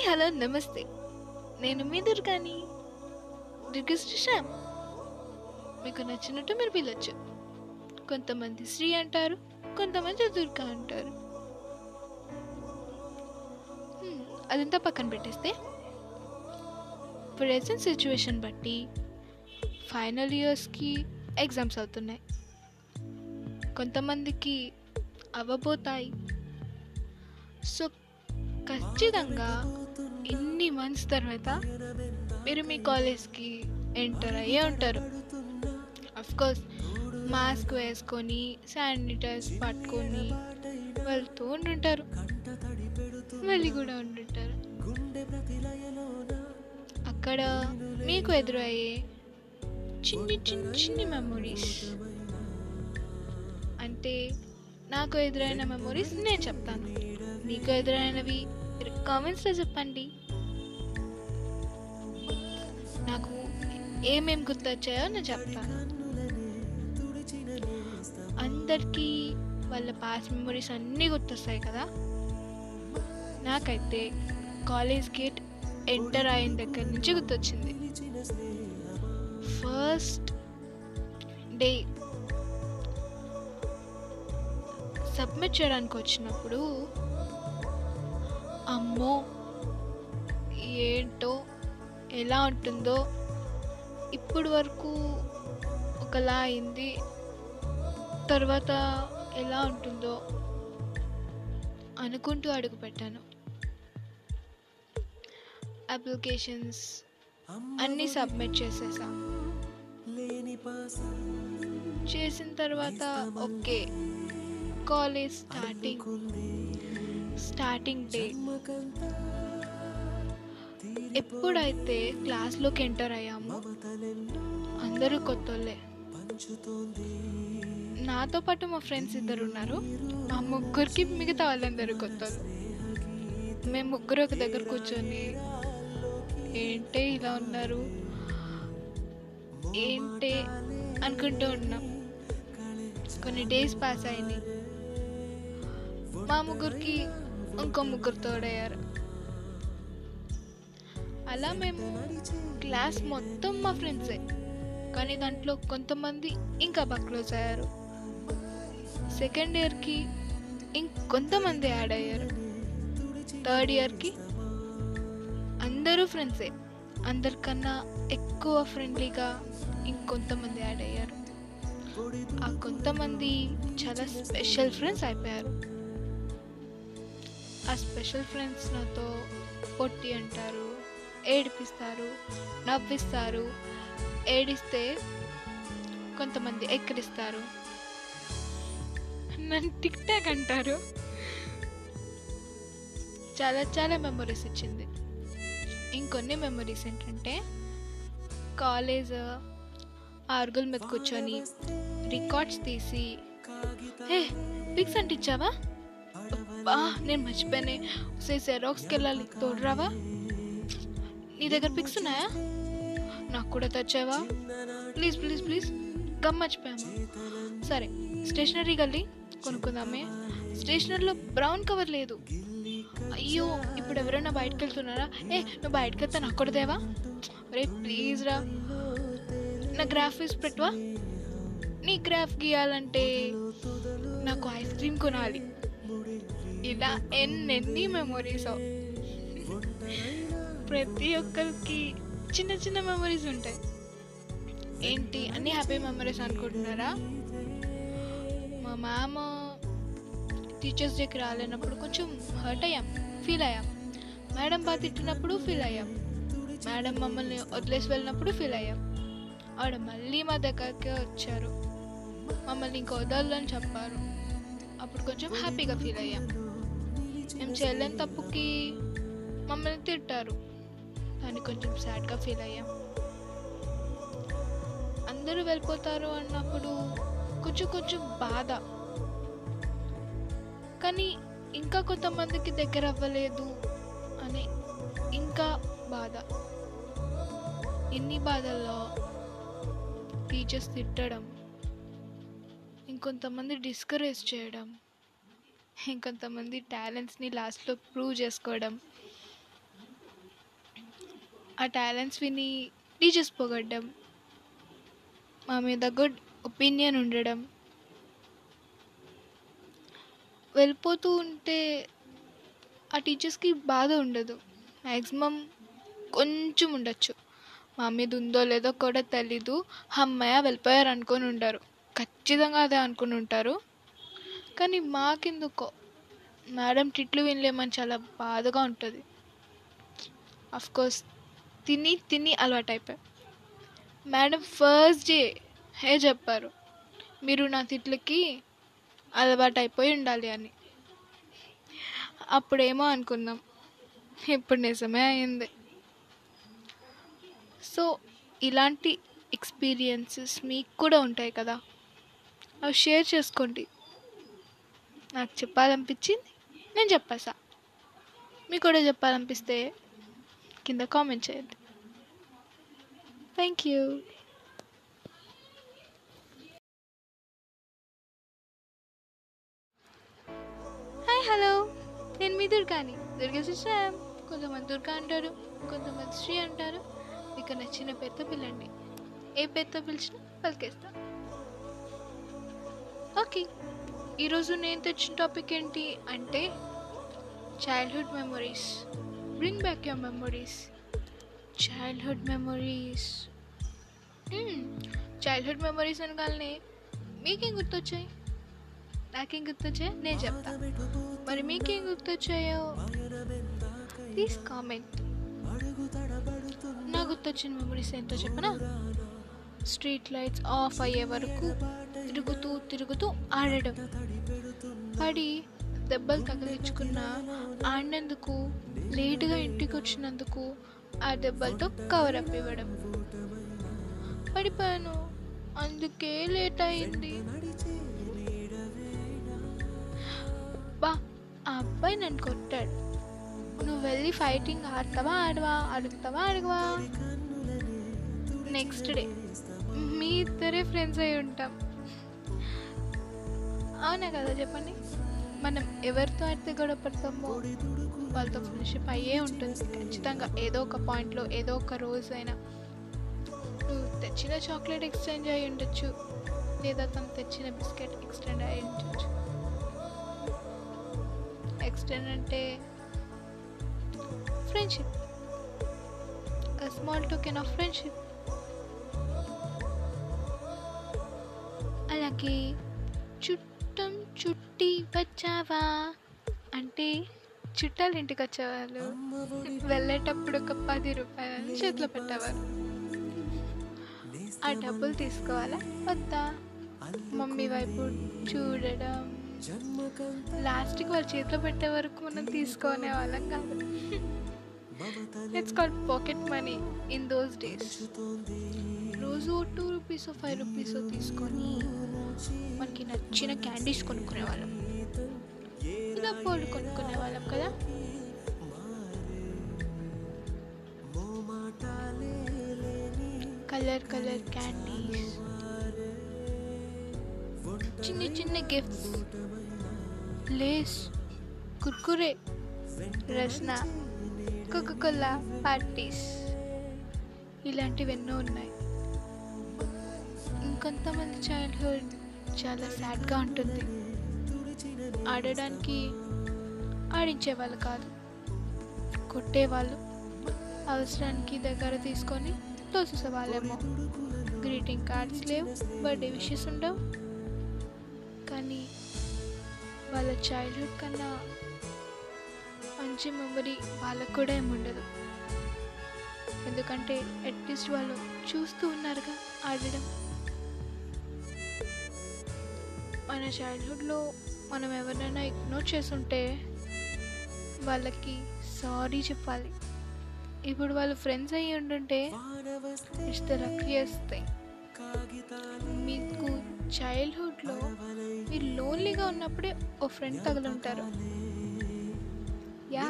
Hi hello నమస్తే. నేను మీ దుర్గాని దుర్గశ్రీ శ్యామ్ మీకు నచ్చినట్టు మీరు పిలవచ్చు కొంతమంది శ్రీ అంటారు కొంతమంది దుర్గా అంటారు. అదంతా పక్కన పెట్టేస్తే. ప్రజెంట్ సిచ్యువేషన్ బట్టి ఫైనల్ ఇయర్స్కి ఎగ్జామ్స్ అవుతున్నాయి. కొంతమందికి అవ్వబోతాయి. సో ఖచ్చితంగా ఇన్ని మంత్స్ తర్వాత మీరు మీ కాలేజ్కి ఎంటర్ అయ్యే ఉంటారు. కోర్స్ మాస్క్ వేసుకొని శానిటైజ్ పట్టుకొని వెళ్తూ ఉంటుంటారు వెళ్ళి కూడా ఉంటుంటారు అక్కడ మీకు ఎదురయ్యే చిన్ని చిన్ని చిన్ని మెమొరీస్ అంటే నాకు ఎదురైన మెమొరీస్ నేను చెప్తాను. మీకు ఎదురైనవి మీరు కామెంట్స్లో చెప్పండి. నాకు ఏమేమి గుర్తొచ్చాయో నేను చెప్తాను. అందరికీ వాళ్ళ పాస్ మెమొరీస్ అన్నీ గుర్తొస్తాయి కదా. నాకైతే కాలేజ్ గేట్ ఎంటర్ అయిన దగ్గర నుంచి గుర్తొచ్చింది. ఫస్ట్ డే సబ్మిట్ చేయడానికి వచ్చినప్పుడు అమ్మో ఏంటో ఎలా ఉంటుందో. ఇప్పుడు వరకు ఒకలా అయింది. తర్వాత ఎలా ఉంటుందో అనుకుంటూ అడుగుపెట్టాను. అప్లికేషన్స్ అన్నీ సబ్మిట్ చేసేసా. చేసిన తర్వాత okay college starting. Starting day. ఎప్పుడైతే క్లాస్లోకి ఎంటర్ అయ్యామో అందరూ కొత్తోళ్ళే. నాతో పాటు మా ఫ్రెండ్స్ ఇద్దరు ఉన్నారు. ఆ ముగ్గురికి మిగతా వాళ్ళందరూ కొత్త మేము ముగ్గురు ఒక దగ్గర కూర్చొని ఏంటే ఇలా ఉన్నారు? ఏంటే అనుకుంటూ ఉన్నాం. కొన్ని డేస్ పాస్ అయినాయి. మా ముగ్గురికి ఇంకో ముగ్గురు తోడయ్యారు. అలా మేము క్లాస్ మొత్తం మా ఫ్రెండ్సే. కానీ దాంట్లో కొంతమంది ఇంకా బాగా క్లోజ్ అయ్యారు. సెకండ్ ఇయర్కి ఇంకొంతమంది యాడ్ అయ్యారు. థర్డ్ ఇయర్కి అందరూ ఫ్రెండ్సే. అందరికన్నా ఎక్కువ ఫ్రెండ్లీగా ఇంకొంతమంది యాడ్ అయ్యారు. ఆ కొంతమంది చాలా స్పెషల్ ఫ్రెండ్స్ అయిపోయారు. ఆ స్పెషల్ ఫ్రెండ్స్ నాతో పొట్టి అంటారు ఏడిపిస్తారు నవ్విస్తారు ఏడిస్తే కొంతమంది ఎక్కిరిస్తారు. నన్ను టిక్ టాక్ అంటారు. చాలా చాలా మెమొరీస్ ఇచ్చింది. ఇంకొన్ని మెమరీస్ ఏంటంటే కాలేజ్ ఆరుగుల మీద కూర్చొని రికార్డ్స్ తీసి హే పిక్స్ అంటించావా? అబ్బా నేను మర్చిపోయానే. సే జెరాక్స్కి వెళ్ళాలి. తోడురావా? నీ దగ్గర పిక్స్ ఉన్నాయా? నాకు కూడా తెచ్చావా? ప్లీజ్ ప్లీజ్ ప్లీజ్ గమ్ మర్చిపోయాము సరే స్టేషనరీ వెళ్ళి కొనుక్కుందామే. స్టేషనరీలో బ్రౌన్ కవర్ లేదు. అయ్యో ఇప్పుడు ఎవరైనా బయటకు వెళ్తున్నారా? ఏ నువ్వు బయటకు వెళ్తే నాకు కూడా దేవా రే ప్లీజ్ రా. నా గ్రాఫ్ వేసి పెట్టవా? నీ గ్రాఫ్ గీయాలంటే నాకు ఐస్ క్రీమ్ కొనాలి. ఇలా ఎన్నెన్ని మెమొరీస్ ప్రతి ఒక్కరికి చిన్న చిన్న మెమరీస్ ఉంటాయి. ఏంటి? అన్ని హ్యాపీ మెమరీస్ అనుకుంటున్నారా? మా మామ టీచర్స్ డేకి రాలేనప్పుడు కొంచెం హర్ట్ అయ్యాం ఫీల్ అయ్యాం. మేడం బాగా తిట్టినప్పుడు ఫీల్ అయ్యాం. మేడం మమ్మల్ని వదిలేసి వెళ్ళినప్పుడు ఫీల్ అయ్యాం. ఆవిడ మళ్ళీ మా దగ్గరకే వచ్చారు. మమ్మల్ని ఇంకా వదలని చెప్పారు. అప్పుడు కొంచెం హ్యాపీగా ఫీల్ అయ్యాం. మేము చేయలేని తప్పుకి మమ్మల్ని తిట్టారు. దాన్ని కొంచెం సాడ్గా ఫీల్ అయ్యాం. అందరూ వెళ్ళిపోతారు అన్నప్పుడు కొంచెం కొంచెం బాధ. కానీ ఇంకా కొంతమందికి దగ్గర అవ్వలేదు అని ఇంకా బాధ. ఎన్ని బాధల్లో టీచర్స్ తిట్టడం ఇంకొంతమంది డిస్కరేజ్ చేయడం ఇంకొంతమంది టాలెంట్స్ని లాస్ట్లో ప్రూవ్ చేసుకోవడం. ఆ టాలెంట్స్ విని టీచర్స్ పొగడ్డం. మా మీద గుడ్ ఒపీనియన్ ఉండడం. వెళ్ళిపోతూ ఉంటే ఆ టీచర్స్కి బాధ ఉండదు. మ్యాక్సిమం కొంచెం ఉండొచ్చు. మా మీద ఉందో లేదో కూడా తెలీదు. అమ్మాయ వెళ్ళిపోయారు అనుకొని ఉంటారు. ఖచ్చితంగా అదే అనుకుని ఉంటారు. కానీ మాకెందుకో? మేడం తిట్లు వినలేమని చాలా బాధగా ఉంటుంది. కోర్స్ తిని తిని అలవాటు అయిపోయి. మేడం ఫస్ట్ డే హే చెప్పారు? మీరు నా తిట్లకి అలవాటు అయిపోయి ఉండాలి అని. అప్పుడేమో అనుకున్నాం. ఇప్పుడు నిజమే అయింది. సో ఇలాంటి ఎక్స్పీరియన్సెస్ మీకు కూడా ఉంటాయి కదా? అవి షేర్ చేసుకోండి. నాకు చెప్పాలనిపించింది నేను చెప్పేసా. మీకు కూడా చెప్పాలనిపిస్తే కింద కామెంట్ చేయండి. థ్యాంక్ యూ హాయ్ హలో నేను మీ దుర్గాని. దుర్గా శ్రీశ్రామ్ కొంతమంది దుర్గా అంటారు కొంతమంది శ్రీ అంటారు. మీకు నచ్చిన పెద్ద పిల్లండి ఏ పేరుతో పిలిచినా పలికేస్తా. ఓకే ఈరోజు నేను తెచ్చిన టాపిక్ ఏంటి అంటే childhood memories bring back your memories childhood memories childhood memories అనగానే మీకేం గుర్తొచ్చాయి? నాకేం గుర్తొచ్చాయి? నేను చెప్తా. మరి మీకేం గుర్తొచ్చాయో? ప్లీజ్ కామెంట్ నా గుర్తొచ్చిన మెమరీస్ ఏంటో చెప్పనా? స్ట్రీట్ లైట్స్ ఆఫ్ అయ్యే వరకు తిరుగుతూ తిరుగుతూ ఆడడం. పడి దెబ్బలు తగిలించుకున్న ఆడినందుకు లేటుగా ఇంటికి వచ్చినందుకు ఆ దెబ్బలతో కవర్ అప్ ఇవ్వడం. పడిపోయాను. అందుకే లేట్ అయింది. బా ఆ అబ్బాయి నన్ను కొట్టాడు. నువ్వు వెళ్ళి ఫైటింగ్ ఆడతావా ఆడవా అడుగుతావా అడగవా నెక్స్ట్ డే మీ ఇద్దరే ఫ్రెండ్స్ అయి ఉంటాం. అవునా కదా చెప్పండి. మనం ఎవరితో అయితే గొడవ పడతామో వాళ్ళతో ఫ్రెండ్షిప్ అయ్యే ఉంటుంది. ఖచ్చితంగా ఏదో ఒక పాయింట్లో ఏదో ఒక రోజు అయినా. నువ్వు తెచ్చిన చాక్లెట్ ఎక్స్చేంజ్ అయి ఉండొచ్చు. లేదా తను తెచ్చిన బిస్కెట్ ఎక్స్టెండ్ అయి ఉండొచ్చు. ఎక్స్టెండ్ అంటే friendship small token of friendship అలాగే ఇంటి వచ్చావా? అంటే చుట్టాలు ఇంటికి వచ్చేవాళ్ళు. వెళ్ళేటప్పుడు ఒక పది రూపాయలని చేతిలో పెట్టేవారు. ఆ డబ్బులు తీసుకోవాలా? వద్దా? మమ్మీ వైపు చూడడం. లాస్ట్కి వాళ్ళ చేతిలో పెట్టే వరకు మనం తీసుకునే వాళ్ళం కాదు. It's called pocket money in those days రోజు టూ రూపీస్ ఫైవ్ రూపీస్ తీసుకొని మనకి నచ్చిన క్యాండీస్ కొనుక్కునే వాళ్ళం ఇలా పోలు కొనుక్కునే వాళ్ళం కదా. Colour colour candies. చిన్న చిన్న gifts. Lay's Kurkure Rasna Coca Cola parties. ఇలాంటివి ఎన్నో ఉన్నాయి. ఇంకొంతమంది చైల్డ్హుడ్ చాలా సాడ్గా ఉంటుంది. ఆడడానికి ఆడించేవాళ్ళు కాదు. కొట్టేవాళ్ళు అవసరానికి దగ్గర తీసుకొని తోసేసేవాళ్ళేమో గ్రీటింగ్ కార్డ్స్ లేవు బర్త్డే విషెస్ ఉండవు. కానీ వాళ్ళ చైల్డ్హుడ్ కన్నా మంచి మెమరీ వాళ్ళకు కూడా ఏముండదు ఎందుకంటే అట్లీస్ట్ వాళ్ళు చూస్తూ ఉన్నారుగా ఆడడం. మన చైల్డ్హుడ్లో మనం ఎవరినైనా ఇగ్నోర్ చేస్తుంటే వాళ్ళకి సారీ చెప్పాలి. ఇప్పుడు వాళ్ళు ఫ్రెండ్స్ అయ్యి ఉంటుంటే ఇట్స్ ద లక్కీయెస్ట్ థింగ్ మీకు చైల్డ్హుడ్లో మీరు లోన్లీగా ఉన్నప్పుడే ఓ ఫ్రెండ్ తగులుంటారు. యా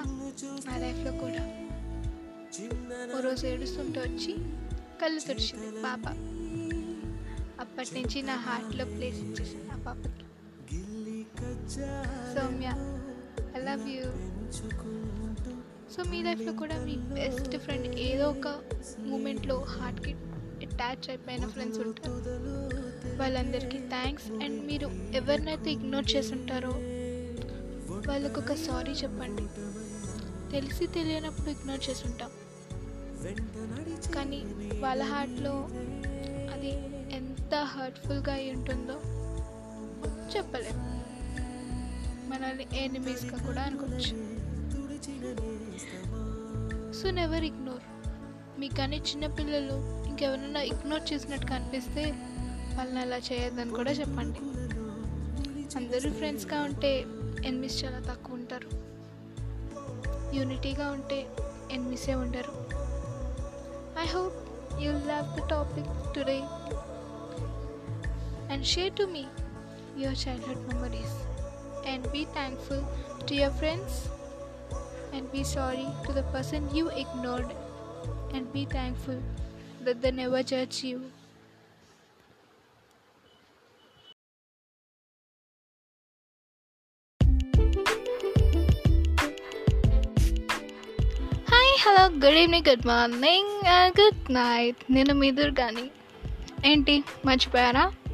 నా లైఫ్లో కూడా. ఓ రోజు ఏడుస్తుంటే వచ్చి కళ్ళు తుడిచింది పాప. అప్పటి నుంచి నా హార్ట్లో ప్లేస్ ఇచ్చేసాను నా పాపకి. Soumya I love you so మీ లైఫ్లో కూడా మీ బెస్ట్ ఫ్రెండ్ ఏదో ఒక మూమెంట్లో హార్ట్కి అటాచ్ అయిపోయిన ఫ్రెండ్స్ ఉంటారు. వాళ్ళందరికీ థ్యాంక్స్ అండ్ మీరు ఎవరినైతే ఇగ్నోర్ చేసి ఉంటారో వాళ్ళకు ఒక సారీ చెప్పండి. తెలిసి తెలియనప్పుడు ఇగ్నోర్ చేస్తుంటాం. కానీ వాళ్ళ హార్ట్లో ఎంత హర్ట్ఫుల్గా అయి ఉంటుందో చెప్పలేము మనల్ని ఎనిమీస్గా కూడా అనుకోవచ్చు. సో నెవర్ ఇగ్నోర్ మీకు కానీ చిన్నపిల్లలు ఇంకెవరైనా ఇగ్నోర్ చేసినట్టు కనిపిస్తే వాళ్ళని అలా చేయొద్దని కూడా చెప్పండి. అందరూ ఫ్రెండ్స్గా ఉంటే ఎనిమిస్ చాలా తక్కువ ఉంటారు. యూనిటీగా ఉంటే ఎనిమిసే ఉండరు. I hope you love the topic today and share to me your childhood memories and be thankful to your friends and be sorry to the person you ignored and be thankful that they never judge you hi hello good evening good morning good night నేను మీ దుర్గాని ఏంటి మర్చిపోయారా హ్మ్,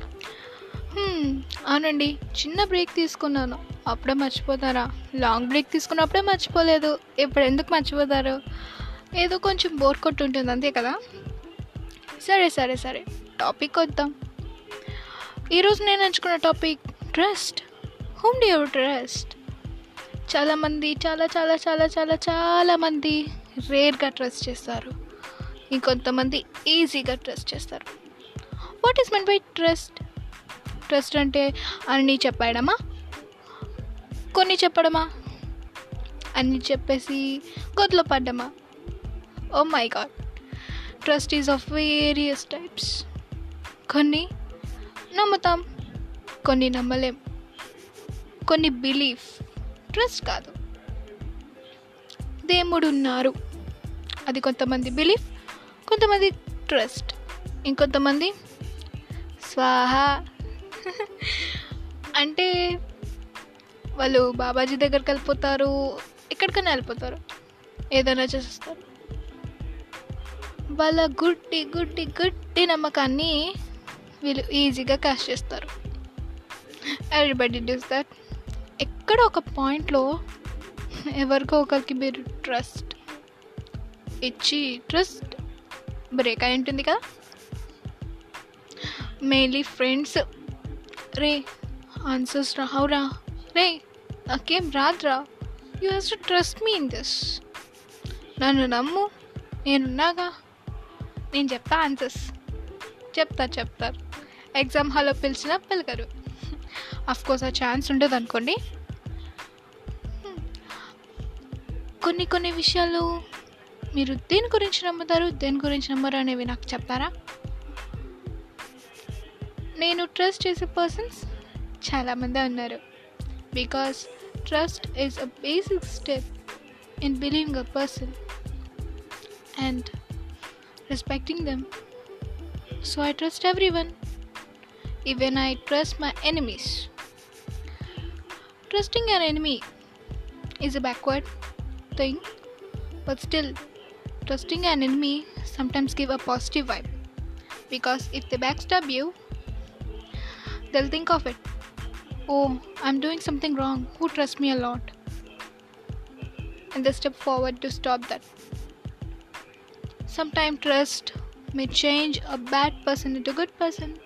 అవునండి. చిన్న break తీసుకున్నాను. అప్పుడే మర్చిపోతారా? Long break తీసుకున్నప్పుడే మర్చిపోలేదు. ఇప్పుడు ఎందుకు మర్చిపోతారు? ఏదో కొంచెం బోర్ కొట్టుంటుంది అంతే కదా? సరే సరే సరే. టాపిక్ వద్దాం. ఈరోజు నేను ఎంచుకున్న topic trust. Whom do your trust? చాలామంది చాలా చాలా చాలా చాలా చాలామంది రేర్గా ట్రస్ట్ చేస్తారు. ఇంకొంతమంది ఈజీగా ట్రస్ట్ చేస్తారు. What is meant by trust? Trust అంటే అన్నీ చెప్పడమా కొన్ని చెప్పడమా? అన్నీ చెప్పేసి గొద్దులో పడ్డమా? ఓ my God trust is of various types కొన్ని నమ్ముతాం కొన్ని నమ్మలేం. కొన్ని బిలీఫ్ ట్రస్ట్ కాదు. దేవుడు ఉన్నారు అది కొంతమంది బిలీఫ్ కొంతమంది ట్రస్ట్ ఇంకొంతమంది స్వాహ అంటే వాళ్ళు బాబాజీ దగ్గరికి వెళ్ళిపోతారు ఎక్కడికైనా వెళ్ళిపోతారు ఏదైనా చేసేస్తారు. వాళ్ళ గుడ్డి గుడ్డి గుడ్డి నమ్మకాన్ని వీళ్ళు ఈజీగా క్యాష్ చేస్తారు. ఎవ్రీబడి డూస్ దట్ ఎక్కడ ఒక పాయింట్లో ఎవరికో ఒకరికి మీరు ట్రస్ట్ ఇచ్చి ట్రస్ట్ బ్రేక్ అయి ఉంటుంది కదా. మెయిన్లీ ఫ్రెండ్స్ రే ఆన్సర్స్ రావురా రే? నాకేం రాదురా. You has to trust me in this నన్ను నమ్ము నేనున్నాగా. నేను చెప్తా ఆన్సర్స్ చెప్తా చెప్తారు ఎగ్జామ్ హాల్లో పిలిచినా పిలకరు కోర్స్ ఆ ఛాన్స్ ఉండదు అనుకోండి కొన్ని కొన్ని విషయాలు మీరు దేని గురించి నమ్ముతారు దేని గురించి నమ్మరు అనేవి నాకు చెప్తారా? నేను ట్రస్ట్ చేసే పర్సన్స్ చాలామంది ఉన్నారు because trust is a basic step in believing a person and respecting them so I trust every one even I trust my enemies trusting an enemy is a backward thing but still trusting an enemy sometimes give a positive vibe because if they backstab you they'll think of it. Oh i'm doing something wrong. Who trusts me a lot? And they step forward to stop that. Sometimes trust may change a bad person into a good person.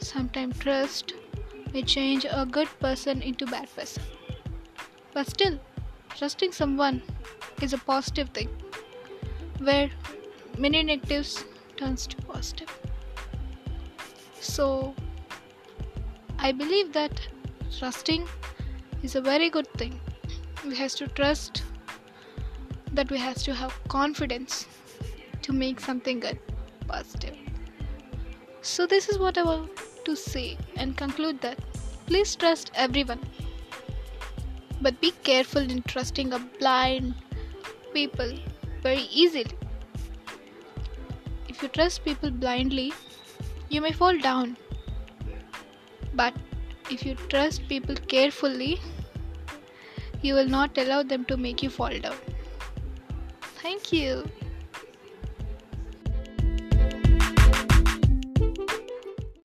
Sometimes trust may change a good person into bad person. But still trusting someone is a positive thing where many negatives turns to positive. So i believe that trusting is a very good thing we has to trust that we has to have confidence to make something good positive so this is what i want to say and conclude that please trust everyone but be careful in trusting a blind people very easily. If you trust people blindly, you may fall down. But if you trust people carefully, you will not allow them to make you fall down. Thank you.